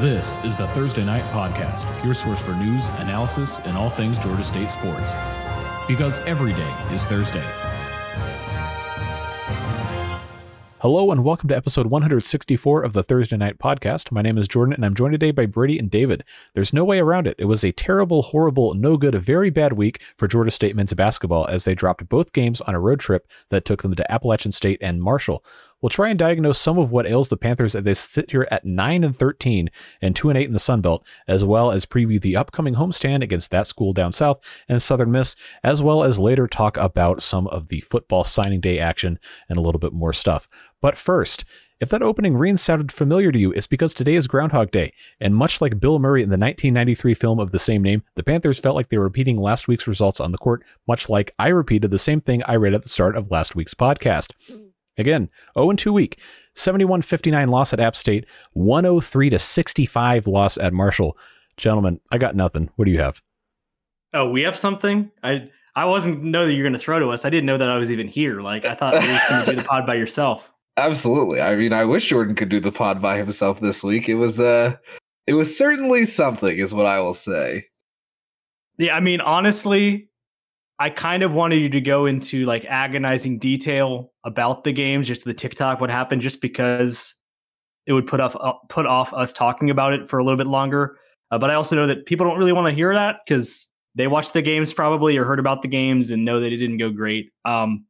This is the Thursday Night Podcast, your source for news, analysis, and all things Georgia State sports. Because every day is Thursday. Hello and welcome to episode 164 of the Thursday Night Podcast. My name is Jordan and I'm joined today by Brady and David. There's no way around it. It was a terrible, horrible, no good, very bad week for Georgia State men's basketball as they dropped both games on a road trip that took them to Appalachian State and Marshall. We'll try and diagnose some of what ails the Panthers as they sit here at 9 and 13 and 2 and 8 in the Sun Belt, as well as preview the upcoming homestand against that school down south and Southern Miss, as well as later talk about some of the football signing day action and a little bit more stuff. But first, if that opening ring sounded familiar to you, it's because today is Groundhog Day, and much like Bill Murray in the 1993 film of the same name, the Panthers felt like they were repeating last week's results on the court, much like I repeated the same thing I read at the start of last week's podcast. Again, 0 2 week, 71 59 loss at App State, 103 to 65 loss at Marshall. Gentlemen, I got nothing. What do you have? Oh, we have something? I I wasn't know that you're going to throw to us. I didn't know that I was even here. Like I thought you were going to do the pod by yourself. Absolutely. I mean, I wish Jordan could do the pod by himself this week. It was uh it was certainly something is what I will say. Yeah, I mean, honestly, I kind of wanted you to go into like agonizing detail about the games, just the TikTok, what happened, just because it would put off uh, put off us talking about it for a little bit longer. Uh, but I also know that people don't really want to hear that because they watched the games probably or heard about the games and know that it didn't go great. Um,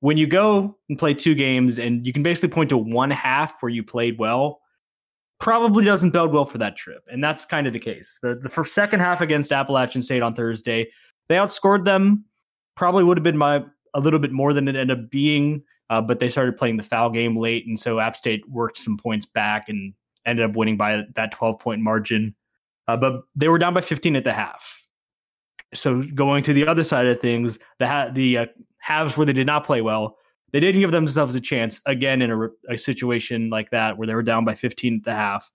when you go and play two games and you can basically point to one half where you played well, probably doesn't bode well for that trip. And that's kind of the case. The the second half against Appalachian State on Thursday they outscored them. Probably would have been my a little bit more than it ended up being, uh, but they started playing the foul game late, and so App State worked some points back and ended up winning by that 12 point margin. Uh, but they were down by 15 at the half. So going to the other side of things, the ha- the uh, halves where they did not play well, they didn't give themselves a chance again in a, a situation like that where they were down by 15 at the half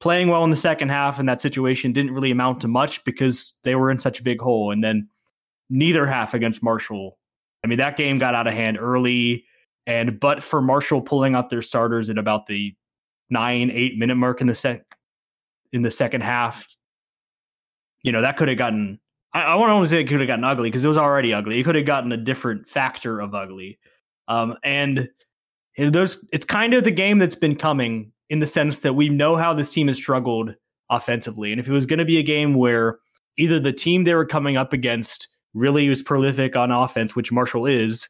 playing well in the second half in that situation didn't really amount to much because they were in such a big hole. And then neither half against Marshall. I mean, that game got out of hand early. And but for Marshall pulling out their starters at about the nine, eight minute mark in the sec in the second half, you know, that could have gotten I, I want to say it could have gotten ugly because it was already ugly. It could have gotten a different factor of ugly. Um, and those it's kind of the game that's been coming in the sense that we know how this team has struggled offensively. And if it was going to be a game where either the team they were coming up against really was prolific on offense, which Marshall is,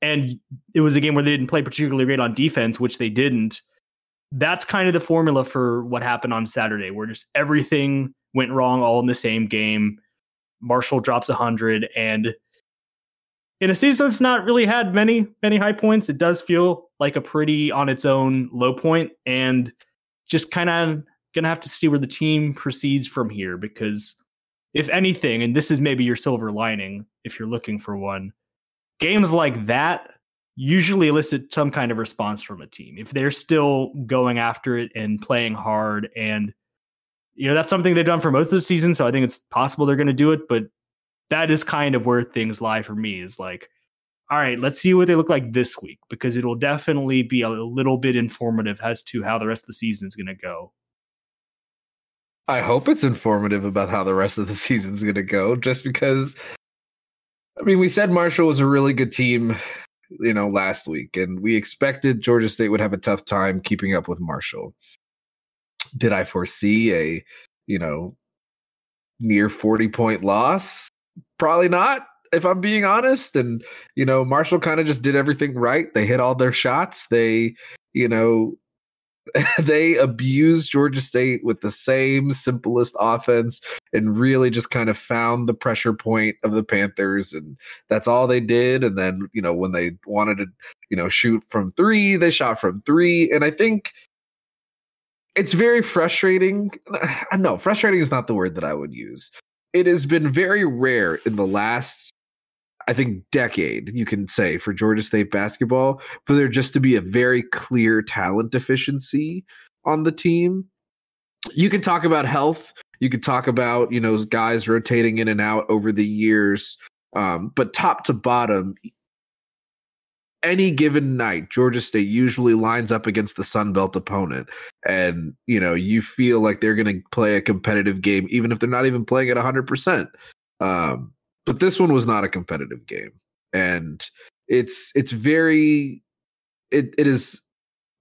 and it was a game where they didn't play particularly great on defense, which they didn't. That's kind of the formula for what happened on Saturday, where just everything went wrong all in the same game. Marshall drops 100 and in a season that's not really had many many high points, it does feel like a pretty on its own low point, and just kind of gonna have to see where the team proceeds from here. Because if anything, and this is maybe your silver lining if you're looking for one, games like that usually elicit some kind of response from a team if they're still going after it and playing hard and you know that's something they've done for most of the season so i think it's possible they're going to do it but that is kind of where things lie for me is like all right let's see what they look like this week because it'll definitely be a little bit informative as to how the rest of the season is going to go. I hope it's informative about how the rest of the season is going to go just because i mean we said marshall was a really good team you know last week and we expected georgia state would have a tough time keeping up with marshall. Did i foresee a you know near 40 point loss Probably not, if I'm being honest. And, you know, Marshall kind of just did everything right. They hit all their shots. They, you know, they abused Georgia State with the same simplest offense and really just kind of found the pressure point of the Panthers. And that's all they did. And then, you know, when they wanted to, you know, shoot from three, they shot from three. And I think it's very frustrating. No, frustrating is not the word that I would use it has been very rare in the last I think decade, you can say, for Georgia State basketball, for there just to be a very clear talent deficiency on the team. You can talk about health. You could talk about, you know, guys rotating in and out over the years. Um, but top to bottom, any given night, Georgia State usually lines up against the Sun Belt opponent, and you know you feel like they're going to play a competitive game, even if they're not even playing at hundred um, percent. But this one was not a competitive game, and it's it's very it it is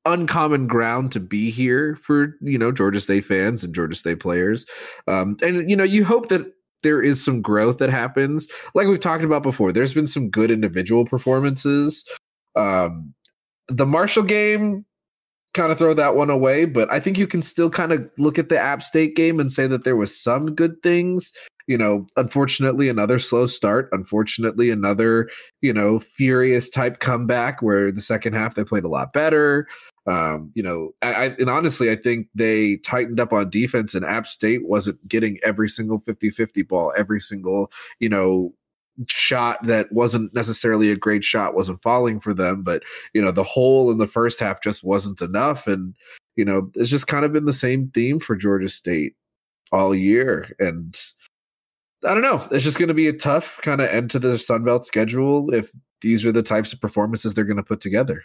uncommon ground to be here for you know Georgia State fans and Georgia State players, um, and you know you hope that there is some growth that happens. Like we've talked about before, there's been some good individual performances. Um, the Marshall game, kind of throw that one away, but I think you can still kind of look at the App State game and say that there was some good things. You know, unfortunately, another slow start. Unfortunately, another, you know, furious type comeback where the second half they played a lot better. Um, you know, I, I, and honestly, I think they tightened up on defense, and App State wasn't getting every single 50 50 ball, every single, you know, shot that wasn't necessarily a great shot wasn't falling for them but you know the hole in the first half just wasn't enough. And you know it's just kind of been the same theme for Georgia State all year. And I don't know. It's just going to be a tough kind of end to the Sun Belt schedule if these are the types of performances they're going to put together.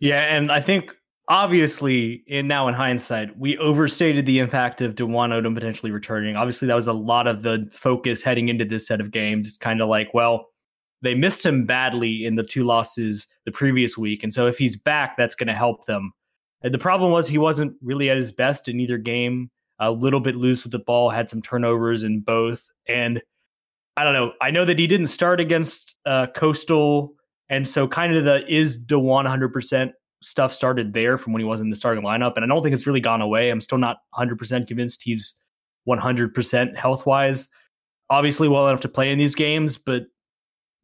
Yeah, and I think obviously in now in hindsight, we overstated the impact of Dwon Odom potentially returning. Obviously, that was a lot of the focus heading into this set of games. It's kind of like, well, they missed him badly in the two losses the previous week. And so if he's back, that's going to help them. And the problem was he wasn't really at his best in either game. A little bit loose with the ball, had some turnovers in both. And I don't know. I know that he didn't start against uh, Coastal and so kind of the is Dwon 100% stuff started there from when he was in the starting lineup. And I don't think it's really gone away. I'm still not 100% convinced he's 100% health wise. Obviously, well enough to play in these games, but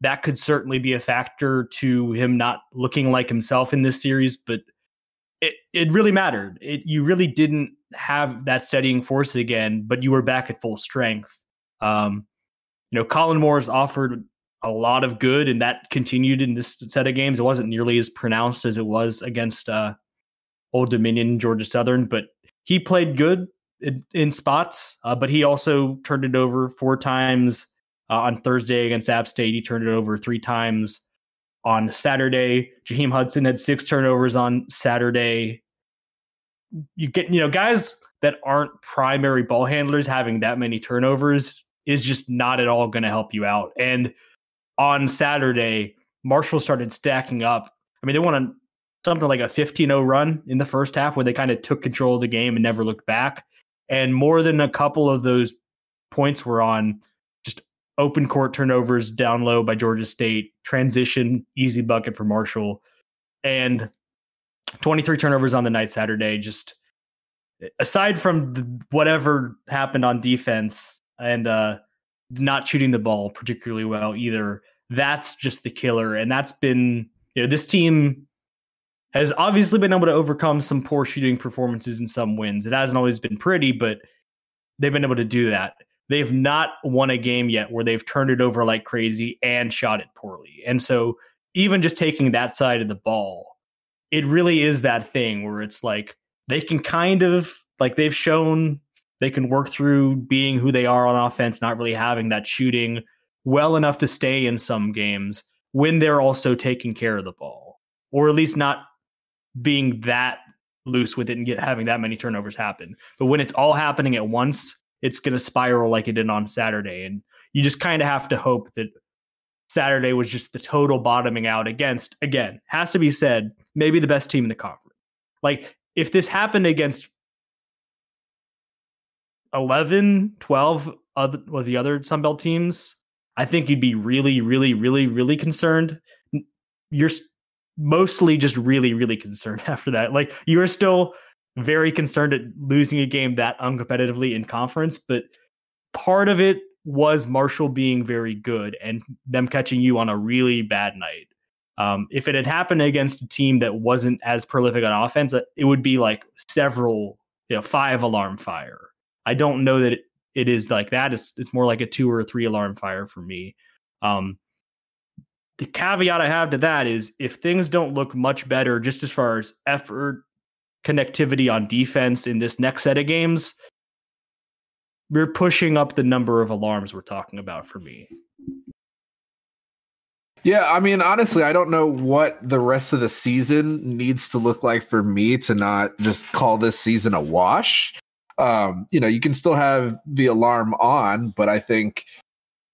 that could certainly be a factor to him not looking like himself in this series. But it, it really mattered. It, you really didn't have that steadying force again, but you were back at full strength. Um, you know, Colin Moore's offered a lot of good, and that continued in this set of games. It wasn't nearly as pronounced as it was against uh, Old Dominion, Georgia Southern, but he played good in, in spots. Uh, but he also turned it over four times uh, on Thursday against App State. He turned it over three times on Saturday. Jaheim Hudson had six turnovers on Saturday. You get, you know, guys that aren't primary ball handlers having that many turnovers is just not at all going to help you out. And on Saturday, Marshall started stacking up. I mean, they won a, something like a 15 0 run in the first half where they kind of took control of the game and never looked back. And more than a couple of those points were on just open court turnovers down low by Georgia State, transition, easy bucket for Marshall, and 23 turnovers on the night Saturday. Just aside from the, whatever happened on defense and uh, not shooting the ball particularly well either, that's just the killer. And that's been, you know, this team has obviously been able to overcome some poor shooting performances and some wins. It hasn't always been pretty, but they've been able to do that. They've not won a game yet where they've turned it over like crazy and shot it poorly. And so, even just taking that side of the ball, it really is that thing where it's like they can kind of like they've shown they can work through being who they are on offense, not really having that shooting well enough to stay in some games when they're also taking care of the ball, or at least not being that loose with it and get having that many turnovers happen. But when it's all happening at once, it's going to spiral like it did on Saturday, and you just kind of have to hope that Saturday was just the total bottoming out against again has to be said maybe the best team in the conference. Like if this happened against 11, 12 other, of the other Sunbelt teams, I think you'd be really, really, really, really concerned. You're mostly just really, really concerned after that. Like you are still very concerned at losing a game that uncompetitively in conference, but part of it was Marshall being very good and them catching you on a really bad night. Um, if it had happened against a team that wasn't as prolific on offense, it would be like several, you know, five alarm fire. I don't know that it, is like that. It's it's more like a two or a three alarm fire for me. Um, the caveat I have to that is if things don't look much better, just as far as effort, connectivity on defense in this next set of games, we're pushing up the number of alarms we're talking about for me. Yeah, I mean, honestly, I don't know what the rest of the season needs to look like for me to not just call this season a wash. Um, you know, you can still have the alarm on, but I think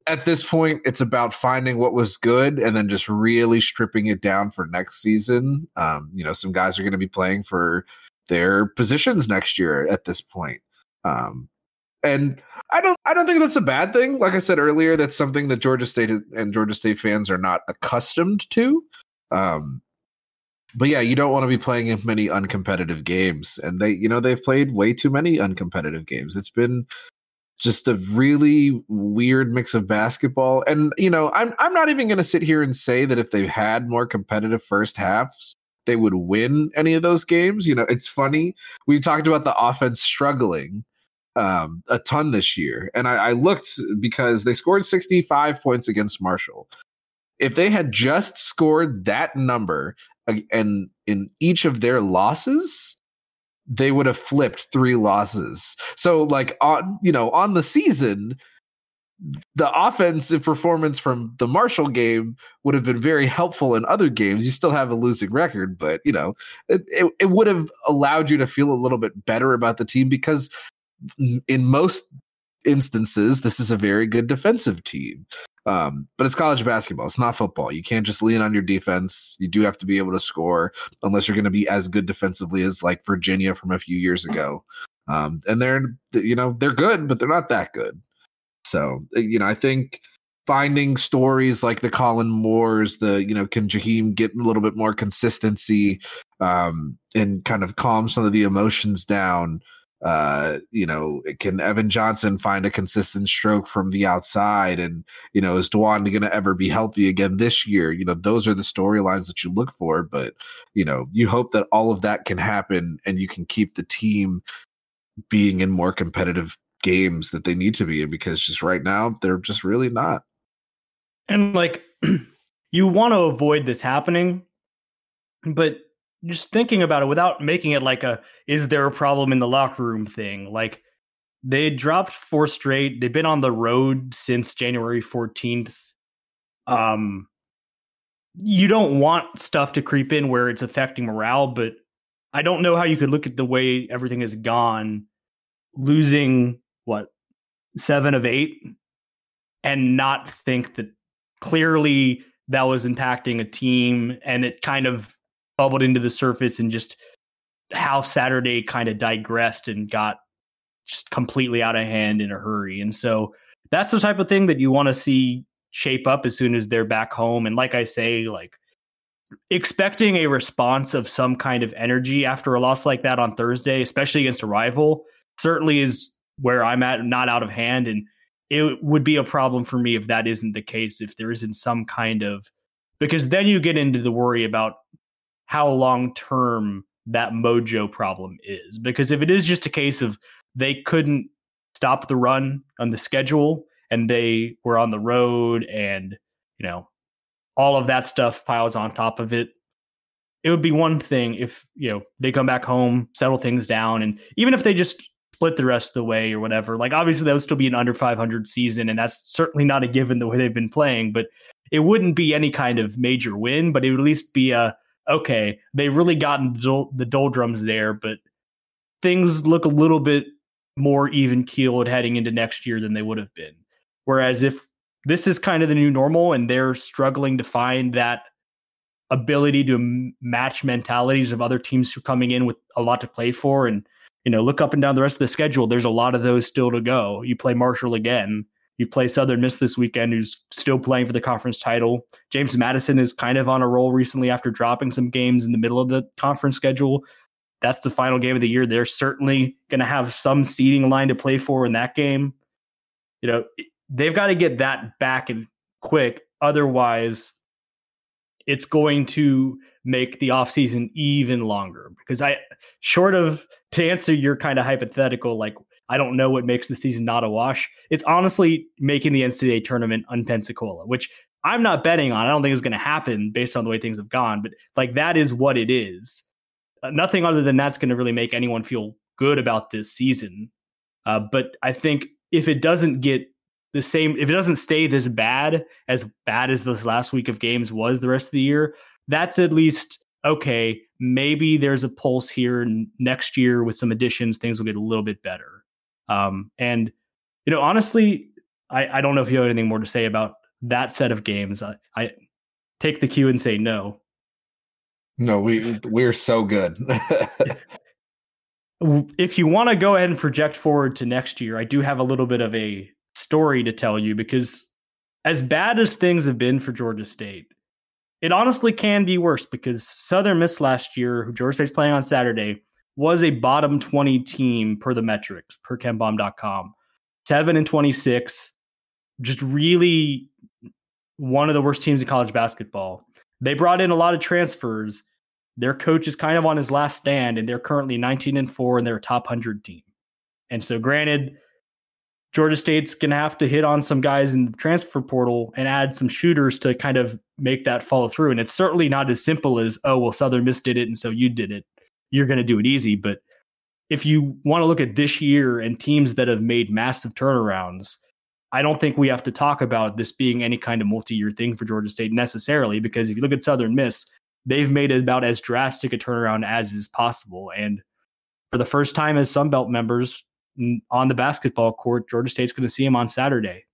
at this point it's about finding what was good and then just really stripping it down for next season. Um, you know, some guys are going to be playing for their positions next year at this point. Um, and I don't I don't think that's a bad thing. Like I said earlier, that's something that Georgia State and Georgia State fans are not accustomed to. Um, but yeah, you don't want to be playing many uncompetitive games, and they, you know, they've played way too many uncompetitive games. It's been just a really weird mix of basketball, and you know, I'm I'm not even going to sit here and say that if they had more competitive first halves, they would win any of those games. You know, it's funny we talked about the offense struggling um, a ton this year. And I, I looked because they scored 65 points against Marshall. If they had just scored that number and in each of their losses, they would have flipped three losses. So, like on you know on the season, the offensive performance from the Marshall game would have been very helpful in other games. You still have a losing record, but you know it, it, it would have allowed you to feel a little bit better about the team because in most instances, this is a very good defensive team. Um, but it's college basketball. It's not football. You can't just lean on your defense. You do have to be able to score, unless you're going to be as good defensively as like Virginia from a few years ago. Um, and they're, you know, they're good, but they're not that good. So, uh, you know, I think finding stories like the Colin Moores, the, you know, can Jaheim get a little bit more consistency um, and kind of calm some of the emotions down uh you know can evan johnson find a consistent stroke from the outside? And you know is Dwon going to ever be healthy again this year? You know those are the storylines that you look for but you know you hope that all of that can happen and you can keep the team being in more competitive games that they need to be in because just right now they're just really not. And like you want to avoid this happening but just thinking about it without making it like a is there a problem in the locker room? thing like they dropped four straight they've been on the road since january 14th um you don't want stuff to creep in where it's affecting morale but i don't know how you could look at the way everything has gone losing what seven of eight and not think that clearly that was impacting a team and it kind of bubbled into the surface and just how Saturday kind of digressed and got just completely out of hand in a hurry. And so that's the type of thing that you want to see shape up as soon as they're back home. And like I say, like expecting a response of some kind of energy after a loss like that on Thursday, especially against a rival, certainly is where I'm at, not out of hand. And it would be a problem for me if that isn't the case, if there isn't some kind of because then you get into the worry about how long term that mojo problem is. Because if it is just a case of they couldn't stop the run on the schedule and they were on the road and, you know, all of that stuff piles on top of it. It would be one thing if, you know, they come back home, settle things down, and even if they just split the rest of the way or whatever, like obviously that would still be an under 500 season, and that's certainly not a given the way they've been playing, but it wouldn't be any kind of major win, but it would at least be a, okay, they really gotten the doldrums there, but things look a little bit more even keeled heading into next year than they would have been. Whereas if this is kind of the new normal and they're struggling to find that ability to match mentalities of other teams who are coming in with a lot to play for and you know look up and down the rest of the schedule there's a lot of those still to go you play marshall again you play Southern Miss this weekend, who's still playing for the conference title. James Madison is kind of on a roll recently after dropping some games in the middle of the conference schedule. That's the final game of the year. They're certainly going to have some seeding line to play for in that game. You know, they've got to get that back and quick. Otherwise, it's going to make the offseason even longer because I, short of to answer your kind of hypothetical, like I don't know what makes the season not a wash. It's honestly making the NCAA tournament on Pensacola, which I'm not betting on. I don't think it's going to happen based on the way things have gone, but like that is what it is. Uh, nothing other than that's going to really make anyone feel good about this season. Uh, but I think if it doesn't get the same, if it doesn't stay this bad, as bad as this last week of games was the rest of the year, that's at least okay. Maybe there's a pulse here next year with some additions, things will get a little bit better. Um, and you know, honestly, I, I don't know if you have anything more to say about that set of games. I, I take the cue and say no. No, we we're so good. if you want to go ahead and project forward to next year, I do have a little bit of a story to tell you because as bad as things have been for Georgia State, it honestly can be worse because Southern Miss last year, who Georgia State's playing on Saturday, was a bottom 20 team per the metrics, per KenPom.com. 7 and 26, just really one of the worst teams in college basketball. They brought in a lot of transfers their coach is kind of on his last stand, and they're currently 19 and four, and they're a top 100 team. And so, granted, Georgia State's going to have to hit on some guys in the transfer portal and add some shooters to kind of make that follow through. And it's certainly not as simple as, oh, well, Southern Miss did it, and so you did it. You're going to do it easy. But if you want to look at this year and teams that have made massive turnarounds, I don't think we have to talk about this being any kind of multi year thing for Georgia State necessarily, because if you look at Southern Miss, they've made about as drastic a turnaround as is possible. And for the first time as Sunbelt members on the basketball court, Georgia State's going to see them on Saturday.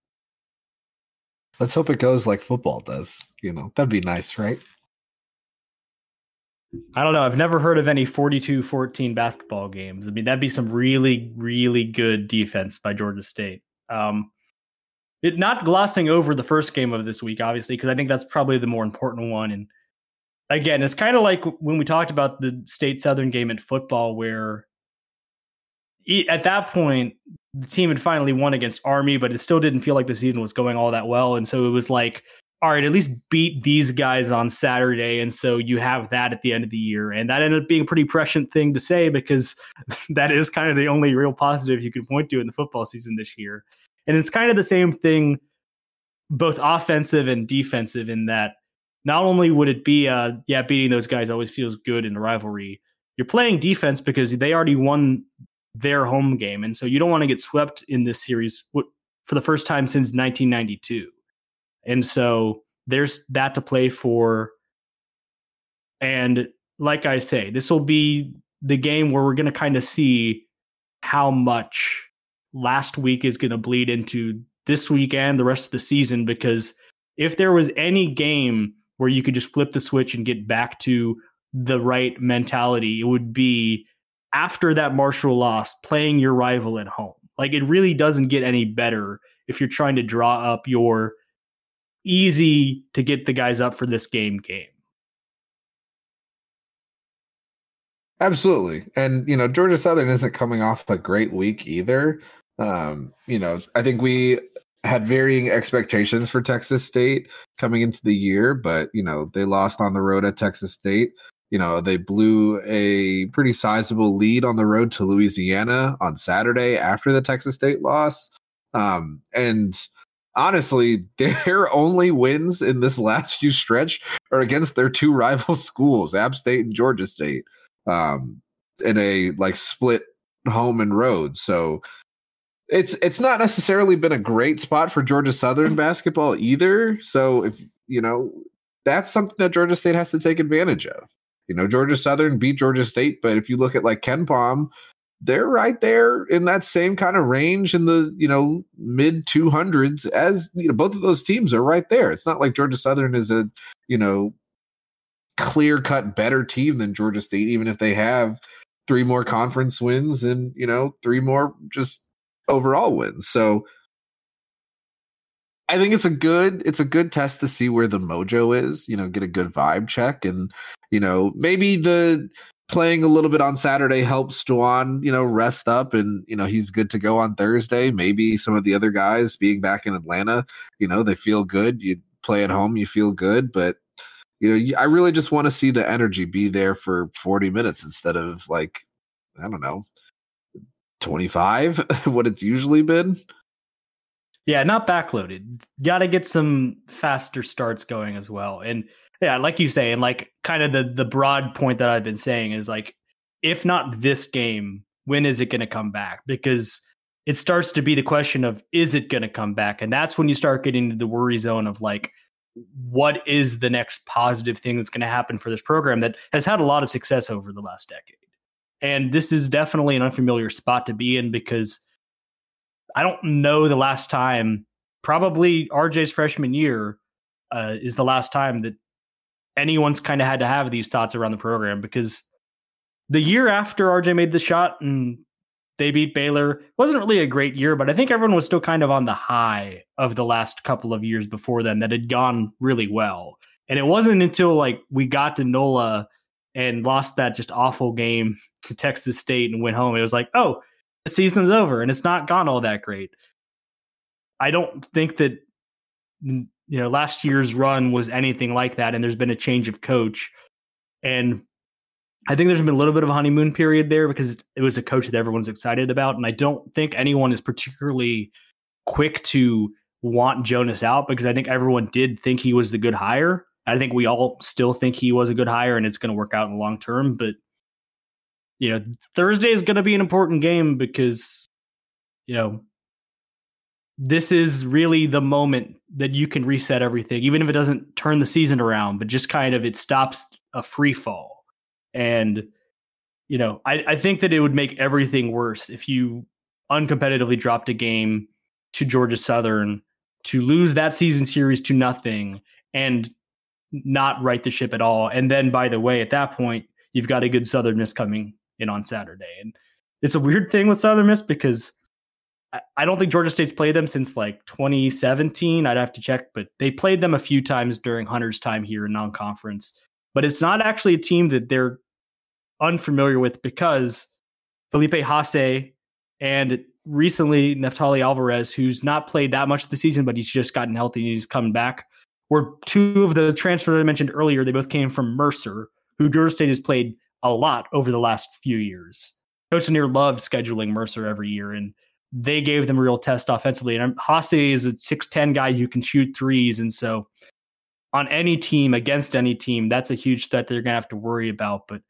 Let's hope it goes like football does. You know, that'd be nice, right? I don't know. I've never heard of any 42 14 basketball games. I mean, that'd be some really, really good defense by Georgia State. Um, it, not glossing over the first game of this week, obviously, because I think that's probably the more important one. And again, it's kind of like when we talked about the state southern game in football, where at that point the team had finally won against Army, but it still didn't feel like the season was going all that well, and so it was like, all right, at least beat these guys on Saturday, and so you have that at the end of the year, and that ended up being a pretty prescient thing to say because that is kind of the only real positive you could point to in the football season this year, and it's kind of the same thing, both offensive and defensive, in that not only would it be uh yeah beating those guys always feels good in the rivalry you're playing defense because they already won their home game. And so you don't want to get swept in this series for the first time since 1992 and so there's that to play for and like i say this will be the game where we're going to kind of see how much last week is going to bleed into this weekend the rest of the season because if there was any game where you could just flip the switch and get back to the right mentality, it would be after that Marshall loss, playing your rival at home. Like it really doesn't get any better if you're trying to draw up your easy to get the guys up for this game game. Absolutely. And, you know, Georgia Southern isn't coming off a great week either. Um, you know, I think we had varying expectations for Texas State coming into the year, but you know they lost on the road at Texas State. You know they blew a pretty sizable lead on the road to Louisiana on Saturday after the Texas State loss. Um, and honestly, their only wins in this last few stretch are against their two rival schools, App State and Georgia State, um, in a like split home and road. So it's it's not necessarily been a great spot for Georgia Southern basketball either. So if you know that's something that Georgia State has to take advantage of. You know, Georgia Southern beat Georgia State, but if you look at like KenPom, they're right there in that same kind of range in the you know mid 200s as you know both of those teams are right there. It's not like Georgia Southern is a you know clear cut better team than Georgia State, even if they have three more conference wins and you know three more just overall wins. So I think it's a good it's a good test to see where the mojo is, you know, get a good vibe check and you know, maybe the playing a little bit on Saturday helps Dwon, you know, rest up and you know, he's good to go on Thursday. Maybe some of the other guys being back in Atlanta, you know, they feel good. You play at home, you feel good, but you know, I really just want to see the energy be there for 40 minutes instead of like I don't know, 25 what it's usually been yeah not backloaded got to get some faster starts going as well and yeah like you say and like kind of the the broad point that i've been saying is like if not this game when is it going to come back because it starts to be the question of is it going to come back? And that's when you start getting into the worry zone of like, what is the next positive thing that's going to happen for this program that has had a lot of success over the last decade? And this is definitely an unfamiliar spot to be in because I don't know the last time, probably RJ's freshman year uh, is the last time that anyone's kind of had to have these thoughts around the program because the year after RJ made the shot and they beat Baylor wasn't really a great year, but I think everyone was still kind of on the high of the last couple of years before then that had gone really well. And it wasn't until like we got to NOLA and lost that just awful game to Texas State and went home. It was like, oh, the season's over and it's not gone all that great. I don't think that you know last year's run was anything like that, and there's been a change of coach, and I think there's been a little bit of a honeymoon period there because it was a coach that everyone's excited about, and I don't think anyone is particularly quick to want Jonas out because I think everyone did think he was the good hire. I think we all still think he was a good hire and it's going to work out in the long term. But you know, Thursday is going to be an important game because you know this is really the moment that you can reset everything, even if it doesn't turn the season around, but just kind of it stops a free fall. And you know, I, I think that it would make everything worse if you uncompetitively dropped a game to Georgia Southern to lose that season series to nothing and not right the ship at all. And then, by the way, at that point, you've got a good Southern Miss coming in on Saturday. And it's a weird thing with Southern Miss because I don't think Georgia State's played them since like 2017. I'd have to check, but they played them a few times during Hunter's time here in non conference. But it's not actually a team that they're unfamiliar with because Felipe Haase and recently Neftali Alvarez, who's not played that much this season, but he's just gotten healthy and he's coming back, were two of the transfers I mentioned earlier. They both came from Mercer, who Georgia State has played a lot over the last few years. Coach Lanier loved scheduling Mercer every year, and they gave them a real test offensively. And Haase is a 6'10 guy who can shoot threes. And so on any team, against any team, that's a huge threat they're going to have to worry about. But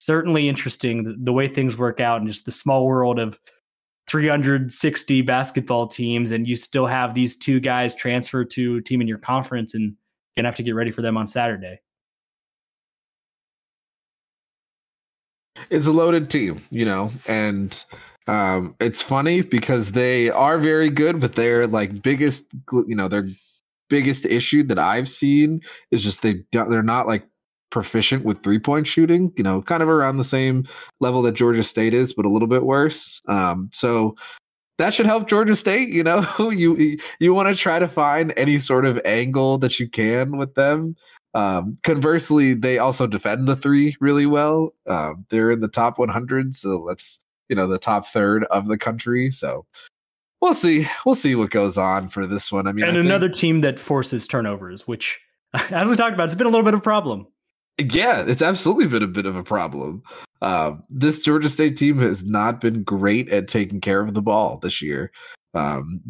certainly interesting the, the way things work out and just the small world of 360 basketball teams. And you still have these two guys transfer to a team in your conference and you're going to have to get ready for them on Saturday. It's a loaded team, you know, and um, it's funny because they are very good, but their like biggest, you know, their biggest issue that I've seen is just they they're not like proficient with three point shooting. You know, kind of around the same level that Georgia State is, but a little bit worse. Um, so that should help Georgia State. You know, you you want to try to find any sort of angle that you can with them. Um, conversely, they also defend the three really well. Um, they're in the top 100, so let's you know the top third of the country. So we'll see. We'll see what goes on for this one. I mean, and I another think, team that forces turnovers, which, as we talked about, it's been a little bit of a problem. Yeah, it's absolutely been a bit of a problem. Um, this Georgia State team has not been great at taking care of the ball this year. Um,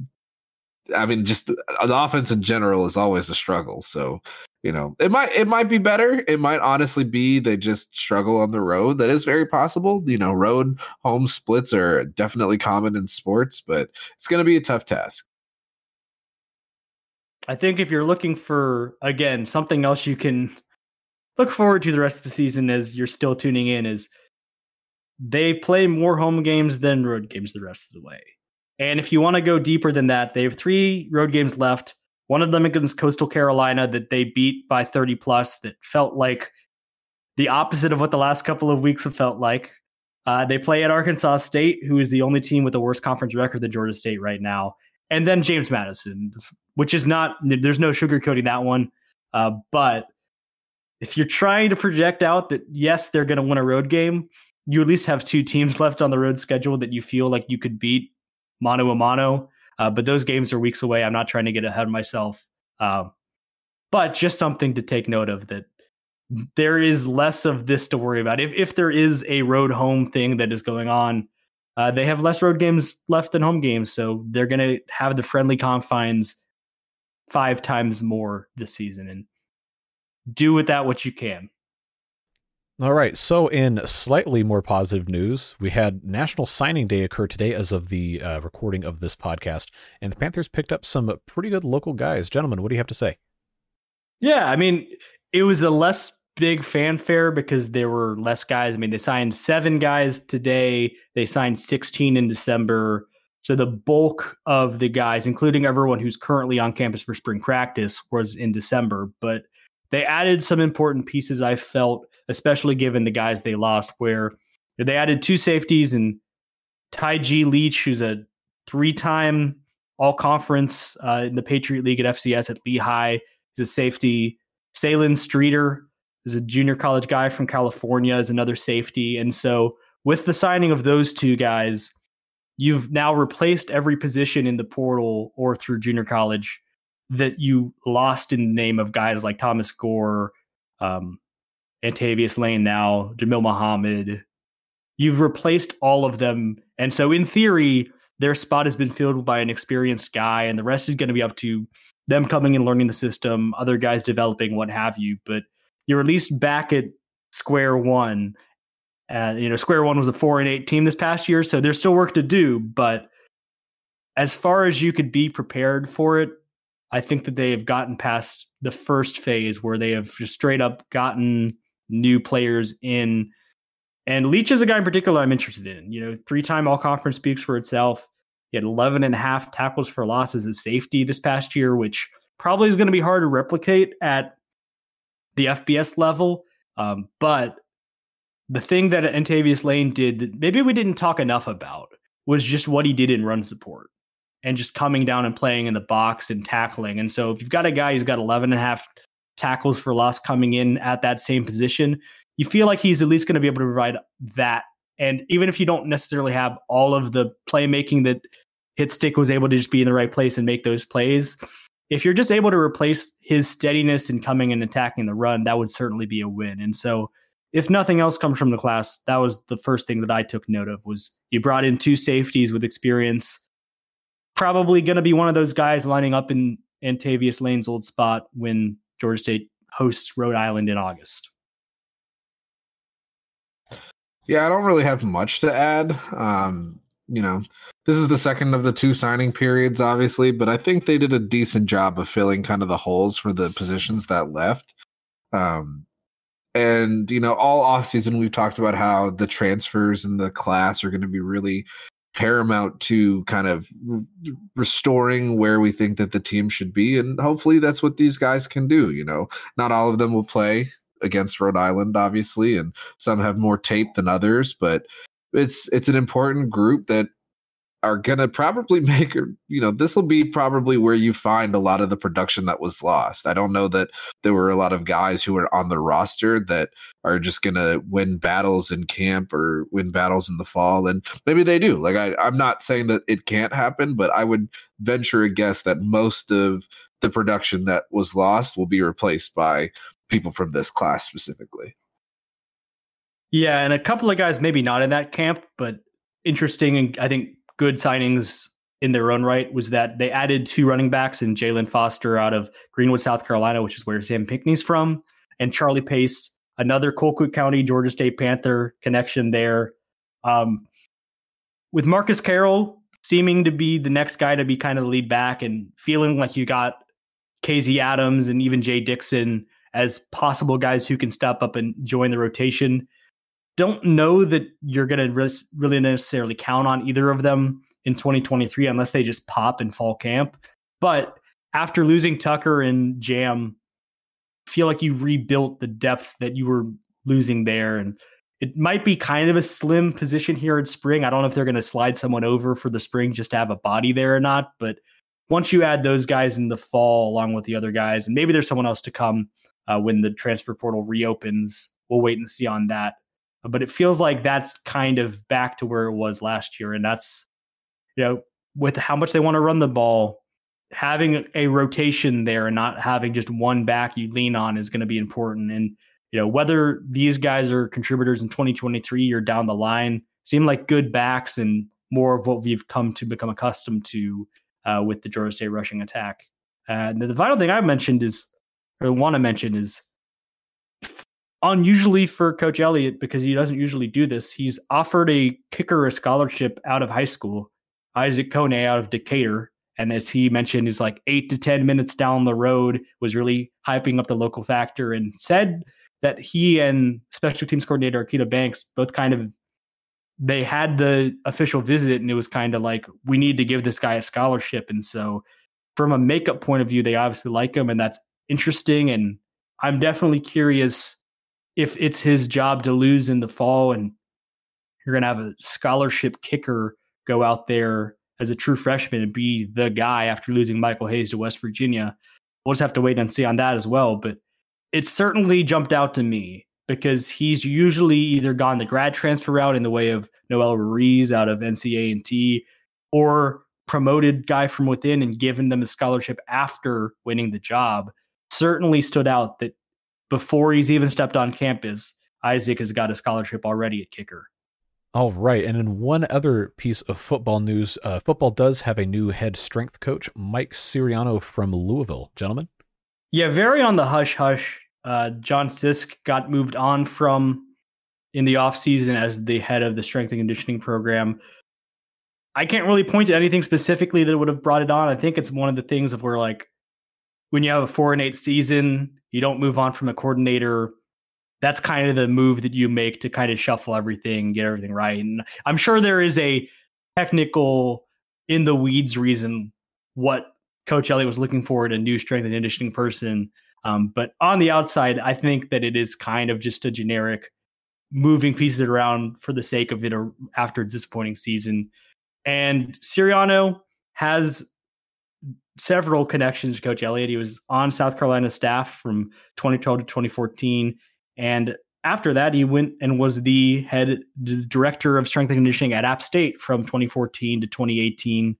I mean, just the offense in general is always a struggle. So you know it might it might be better. It might honestly be they just struggle on the road. That is very possible. You know road home splits are definitely common in sports but it's going to be a tough task. I think if you're looking for again something else you can look forward to the rest of the season as you're still tuning in is they play more home games than road games the rest of the way. And if you want to go deeper than that they have three road games left one of them against Coastal Carolina that they beat by 30 plus that felt like the opposite of what the last couple of weeks have felt like. Uh, they play at Arkansas State, who is the only team with a worse conference record than Georgia State right now. And then James Madison, which is not, there's no sugarcoating that one. Uh, but if you're trying to project out that, yes, they're going to win a road game, you at least have two teams left on the road schedule that you feel like you could beat mano a mano. Uh, but those games are weeks away. I'm not trying to get ahead of myself. Um, but just something to take note of that there is less of this to worry about. If, if there is a road home thing that is going on, uh, they have less road games left than home games. So they're going to have the friendly confines five times more this season and do with that what you can. All right. So, in slightly more positive news, we had National Signing Day occur today as of the uh, recording of this podcast, and the Panthers picked up some pretty good local guys. Gentlemen, what do you have to say? Yeah, I mean, it was a less big fanfare because there were less guys. I mean, they signed seven guys today, they signed 16 in December. So the bulk of the guys, including everyone who's currently on campus for spring practice, was in December. But they added some important pieces I felt, especially given the guys they lost, where they added two safeties and Ty G. Leach, who's a three time all conference uh, in the Patriot League at FCS at Lehigh. He's a safety. Salen Streeter is a junior college guy from California, is another safety. And so, with the signing of those two guys, you've now replaced every position in the portal or through junior college that you lost in the name of guys like Thomas Gore, um, Antavius Lane now, Jamil Muhammad. You've replaced all of them. And so, in theory, their spot has been filled by an experienced guy, and the rest is going to be up to them coming and learning the system, other guys developing, what have you. But you're at least back at square one. And, you know, square one was a four and eight team this past year, so there's still work to do. But as far as you could be prepared for it, I think that they have gotten past the first phase where they have just straight up gotten new players in. And Leach is a guy in particular I'm interested in. You know, three time all conference speaks for itself. He had 11 and a half tackles for losses at safety this past year, which probably is going to be hard to replicate at the FBS level. Um, but the thing that Antavius Lane did that maybe we didn't talk enough about was just what he did in run support and just coming down and playing in the box and tackling. And so if you've got a guy who's got 11 and a half tackles for loss coming in at that same position, you feel like he's at least going to be able to provide that. And even if you don't necessarily have all of the playmaking that Hitstick was able to just be in the right place and make those plays, if you're just able to replace his steadiness in coming and attacking the run, that would certainly be a win. And so if nothing else comes from the class, that was the first thing that I took note of was you brought in two safeties with experience probably going to be one of those guys lining up in Antavius Lane's old spot when Georgia State hosts Rhode Island in August. Yeah, I don't really have much to add. Um, you know, this is the second of the two signing periods, obviously, but I think they did a decent job of filling kind of the holes for the positions that left. Um, and you know, all offseason we've talked about how the transfers in the class are going to be really paramount to kind of re- restoring where we think that the team should be. And hopefully that's what these guys can do you know? Not all of them will play against Rhode Island obviously and some have more tape than others but it's it's an important group that are going to probably make you know this will be probably where you find a lot of the production that was lost. I don't know that there were a lot of guys who are on the roster that are just going to win battles in camp or win battles in the fall and maybe they do. Like I, i'm not saying that it can't happen but i would venture a guess that most of the production that was lost will be replaced by people from this class specifically. Yeah and a couple of guys maybe not in that camp but interesting and i think good signings in their own right was that they added two running backs in Jalen Foster out of Greenwood, South Carolina, which is where Sam Pinckney's from, and Charlie Pace, another Colquitt County, Georgia State Panther connection there. Um, with Marcus Carroll seeming to be the next guy to be kind of the lead back and feeling like you got KZ Adams and even Jay Dixon as possible guys who can step up and join the rotation don't know that you're going to really necessarily count on either of them in 2023 unless they just pop in fall camp. But after losing Tucker and Jam, feel like you rebuilt the depth that you were losing there. And it might be kind of a slim position here in spring. I don't know if they're going to slide someone over for the spring just to have a body there or not. But once you add those guys in the fall along with the other guys, and maybe there's someone else to come uh, when the transfer portal reopens, we'll wait and see on that but it feels like that's kind of back to where it was last year. And that's, you know, with how much they want to run the ball, having a rotation there and not having just one back you lean on is going to be important. And, you know, whether these guys are contributors in 2023 or down the line, seem like good backs and more of what we've come to become accustomed to uh, with the Georgia State rushing attack. And the final thing I mentioned is, or want to mention is unusually for Coach Elliott because he doesn't usually do this. He's offered a kicker a scholarship out of high school, Isaac Kone out of Decatur. And as he mentioned, is like eight to 10 minutes down the road, was really hyping up the local factor and said that he and special teams coordinator Akita Banks both kind of they had the official visit and it was kind of like we need to give this guy a scholarship and so from a makeup point of view they obviously like him and that's interesting and i'm definitely curious if it's his job to lose in the fall and you're going to have a scholarship kicker go out there as a true freshman and be the guy after losing michael hayes to west virginia we'll just have to wait and see on that as well but it certainly jumped out to me because he's usually either gone the grad transfer route in the way of Noel Ruiz out of NCA&T or promoted guy from within and given them a scholarship after winning the job. Certainly stood out that before he's even stepped on campus, Isaac has got a scholarship already at kicker. All right. And in one other piece of football news, uh, football does have a new head strength coach, Mike Siriano from Louisville. Gentlemen? Yeah, very on the hush hush uh, John Sisk got moved on from in the offseason as the head of the strength and conditioning program. I can't really point to anything specifically that would have brought it on. I think it's one of the things of where like when you have a four and eight season, you don't move on from a coordinator. That's kind of the move that you make to kind of shuffle everything, get everything right. And I'm sure there is a technical in the weeds reason what Coach Elliott was looking for in a new strength and conditioning person um, but on the outside, I think that it is kind of just a generic moving pieces around for the sake of it after a disappointing season. And Siriano has several connections to Coach Elliott. He was on South Carolina staff from 2012 to 2014. And after that, he went and was the head director of strength and conditioning at App State from 2014 to 2018.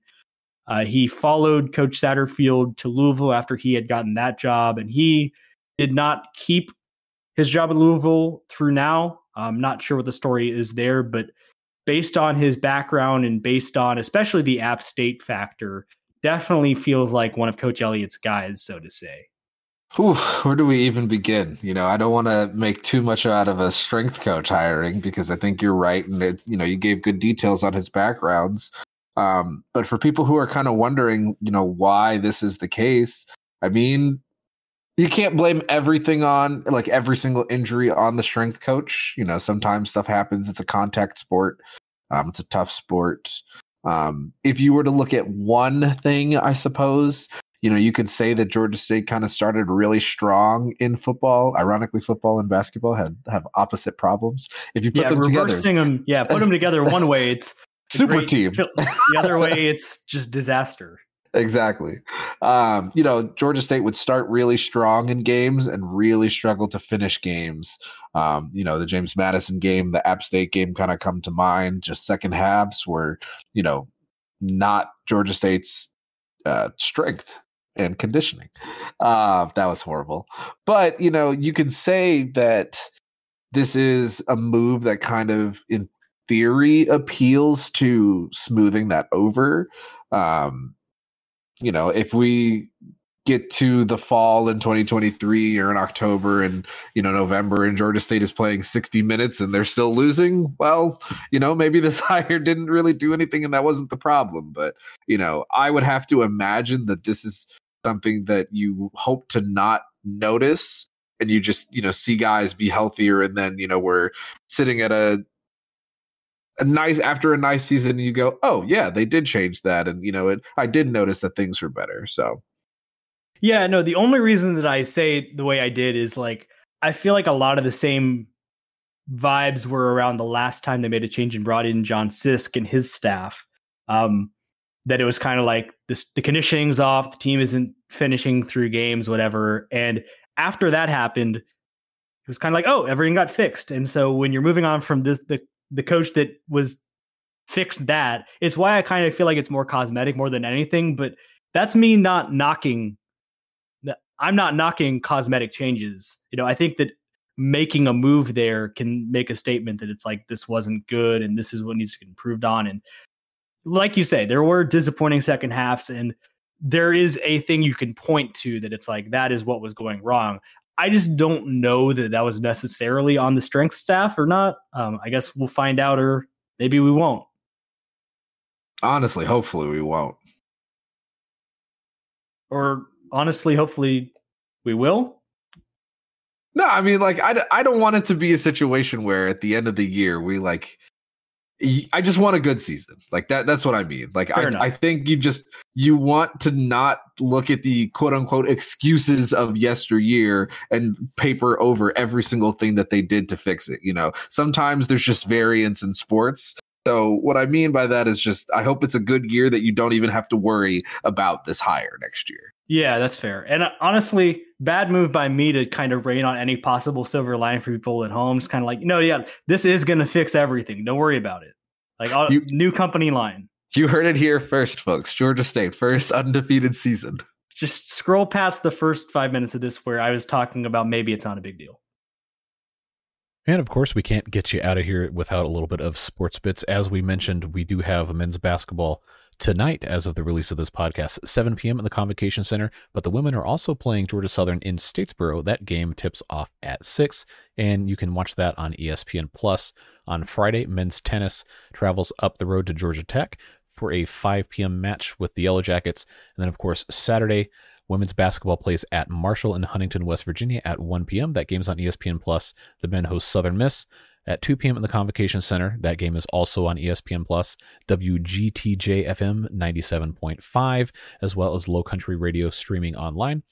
Uh, he followed Coach Satterfield to Louisville after he had gotten that job, and he did not keep his job at Louisville through now. I'm not sure what the story is there, but based on his background and based on especially the App State factor, definitely feels like one of Coach Elliott's guys, so to say. Whew, where do we even begin? You know, I don't want to make too much out of a strength coach hiring because I think you're right, and it's you know you gave good details on his backgrounds. Um, but for people who are kind of wondering, you know, why this is the case, I mean, you can't blame everything on like every single injury on the strength coach. You know, sometimes stuff happens. It's a contact sport. Um, it's a tough sport. Um, if you were to look at one thing, I suppose, you know, you could say that Georgia State kind of started really strong in football. Ironically, football and basketball had have opposite problems. If you put yeah, them reversing together, them, yeah, put them together one way, it's super great, team. the other way, it's just disaster. Exactly. Um, you know, Georgia State would start really strong in games and really struggle to finish games. Um, you know, the James Madison game, the App State game kind of come to mind. Just second halves were, you know, not Georgia State's uh, strength and conditioning. Uh, that was horrible. But, you know, you could say that this is a move that kind of in theory appeals to smoothing that over. Um, you know, if we get to the fall in 2023 or in October and you know November and Georgia State is playing 60 minutes and they're still losing, well, you know, maybe this hire didn't really do anything and that wasn't the problem, but you know, I would have to imagine that this is something that you hope to not notice and you just, you know, see guys be healthier and then, you know, we're sitting at a a nice after a nice season you go oh yeah they did change that and you know it i did notice that things were better so. Yeah no the only reason that i say the way i did is like i feel like a lot of the same vibes were around the last time they made a change and brought in john sisk and his staff um that it was kind of like this the conditioning's off the team isn't finishing through games whatever and after that happened it was kind of like oh everything got fixed and so when you're moving on from this the the coach that was fixed that. It's why I kind of feel like it's more cosmetic more than anything. But that's me not knocking. I'm not knocking cosmetic changes. You know, I think that making a move there can make a statement that it's like this wasn't good and this is what needs to get improved on. And like you say, there were disappointing second halves, and there is a thing you can point to that it's like that is what was going wrong. I just don't know that that was necessarily on the strength staff or not. Um, I guess we'll find out, or maybe we won't. Honestly, hopefully we won't. Or honestly, hopefully we will. No, I mean, like, I, I don't want it to be a situation where at the end of the year we like I just want a good season. Like that that's what I mean. Like I, I think you just you want to not look at the quote unquote excuses of yesteryear and paper over every single thing that they did to fix it, you know. Sometimes there's just variance in sports. So what I mean by that is just I hope it's a good year that you don't even have to worry about this hire next year. Yeah, that's fair. And uh, honestly, bad move by me to kind of rain on any possible silver line for people at home. It's kind of like, no, yeah, this is going to fix everything. Don't worry about it. Like uh, you, new company line. You heard it here first, folks. Georgia State, first undefeated season. Just scroll past the first five minutes of this where I was talking about maybe it's not a big deal. And of course, we can't get you out of here without a little bit of sports bits. As we mentioned, we do have a men's basketball tonight as of the release of this podcast, 7 p.m. at the Convocation Center. But the women are also playing Georgia Southern in Statesboro. That game tips off at 6, and you can watch that on ESPN Plus. On Friday, men's tennis travels up the road to Georgia Tech for a 5 p.m. match with the Yellow Jackets. And then, of course, Saturday, women's basketball plays at Marshall in Huntington, West Virginia at 1 p.m. That game's on ESPN Plus. The men host Southern Miss at 2 p.m. at the Convocation Center. That game is also on ESPN Plus, WGTJ FM 97.5, as well as Low Country Radio streaming online.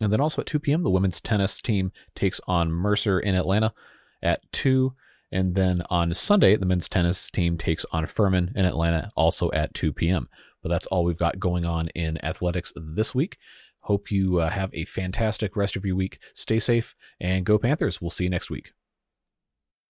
And then also at 2 p.m., the women's tennis team takes on Mercer in Atlanta at 2. And then on Sunday, the men's tennis team takes on Furman in Atlanta, also at 2 p.m. But that's all we've got going on in athletics this week. Hope you uh, have a fantastic rest of your week. Stay safe and go Panthers. We'll see you next week.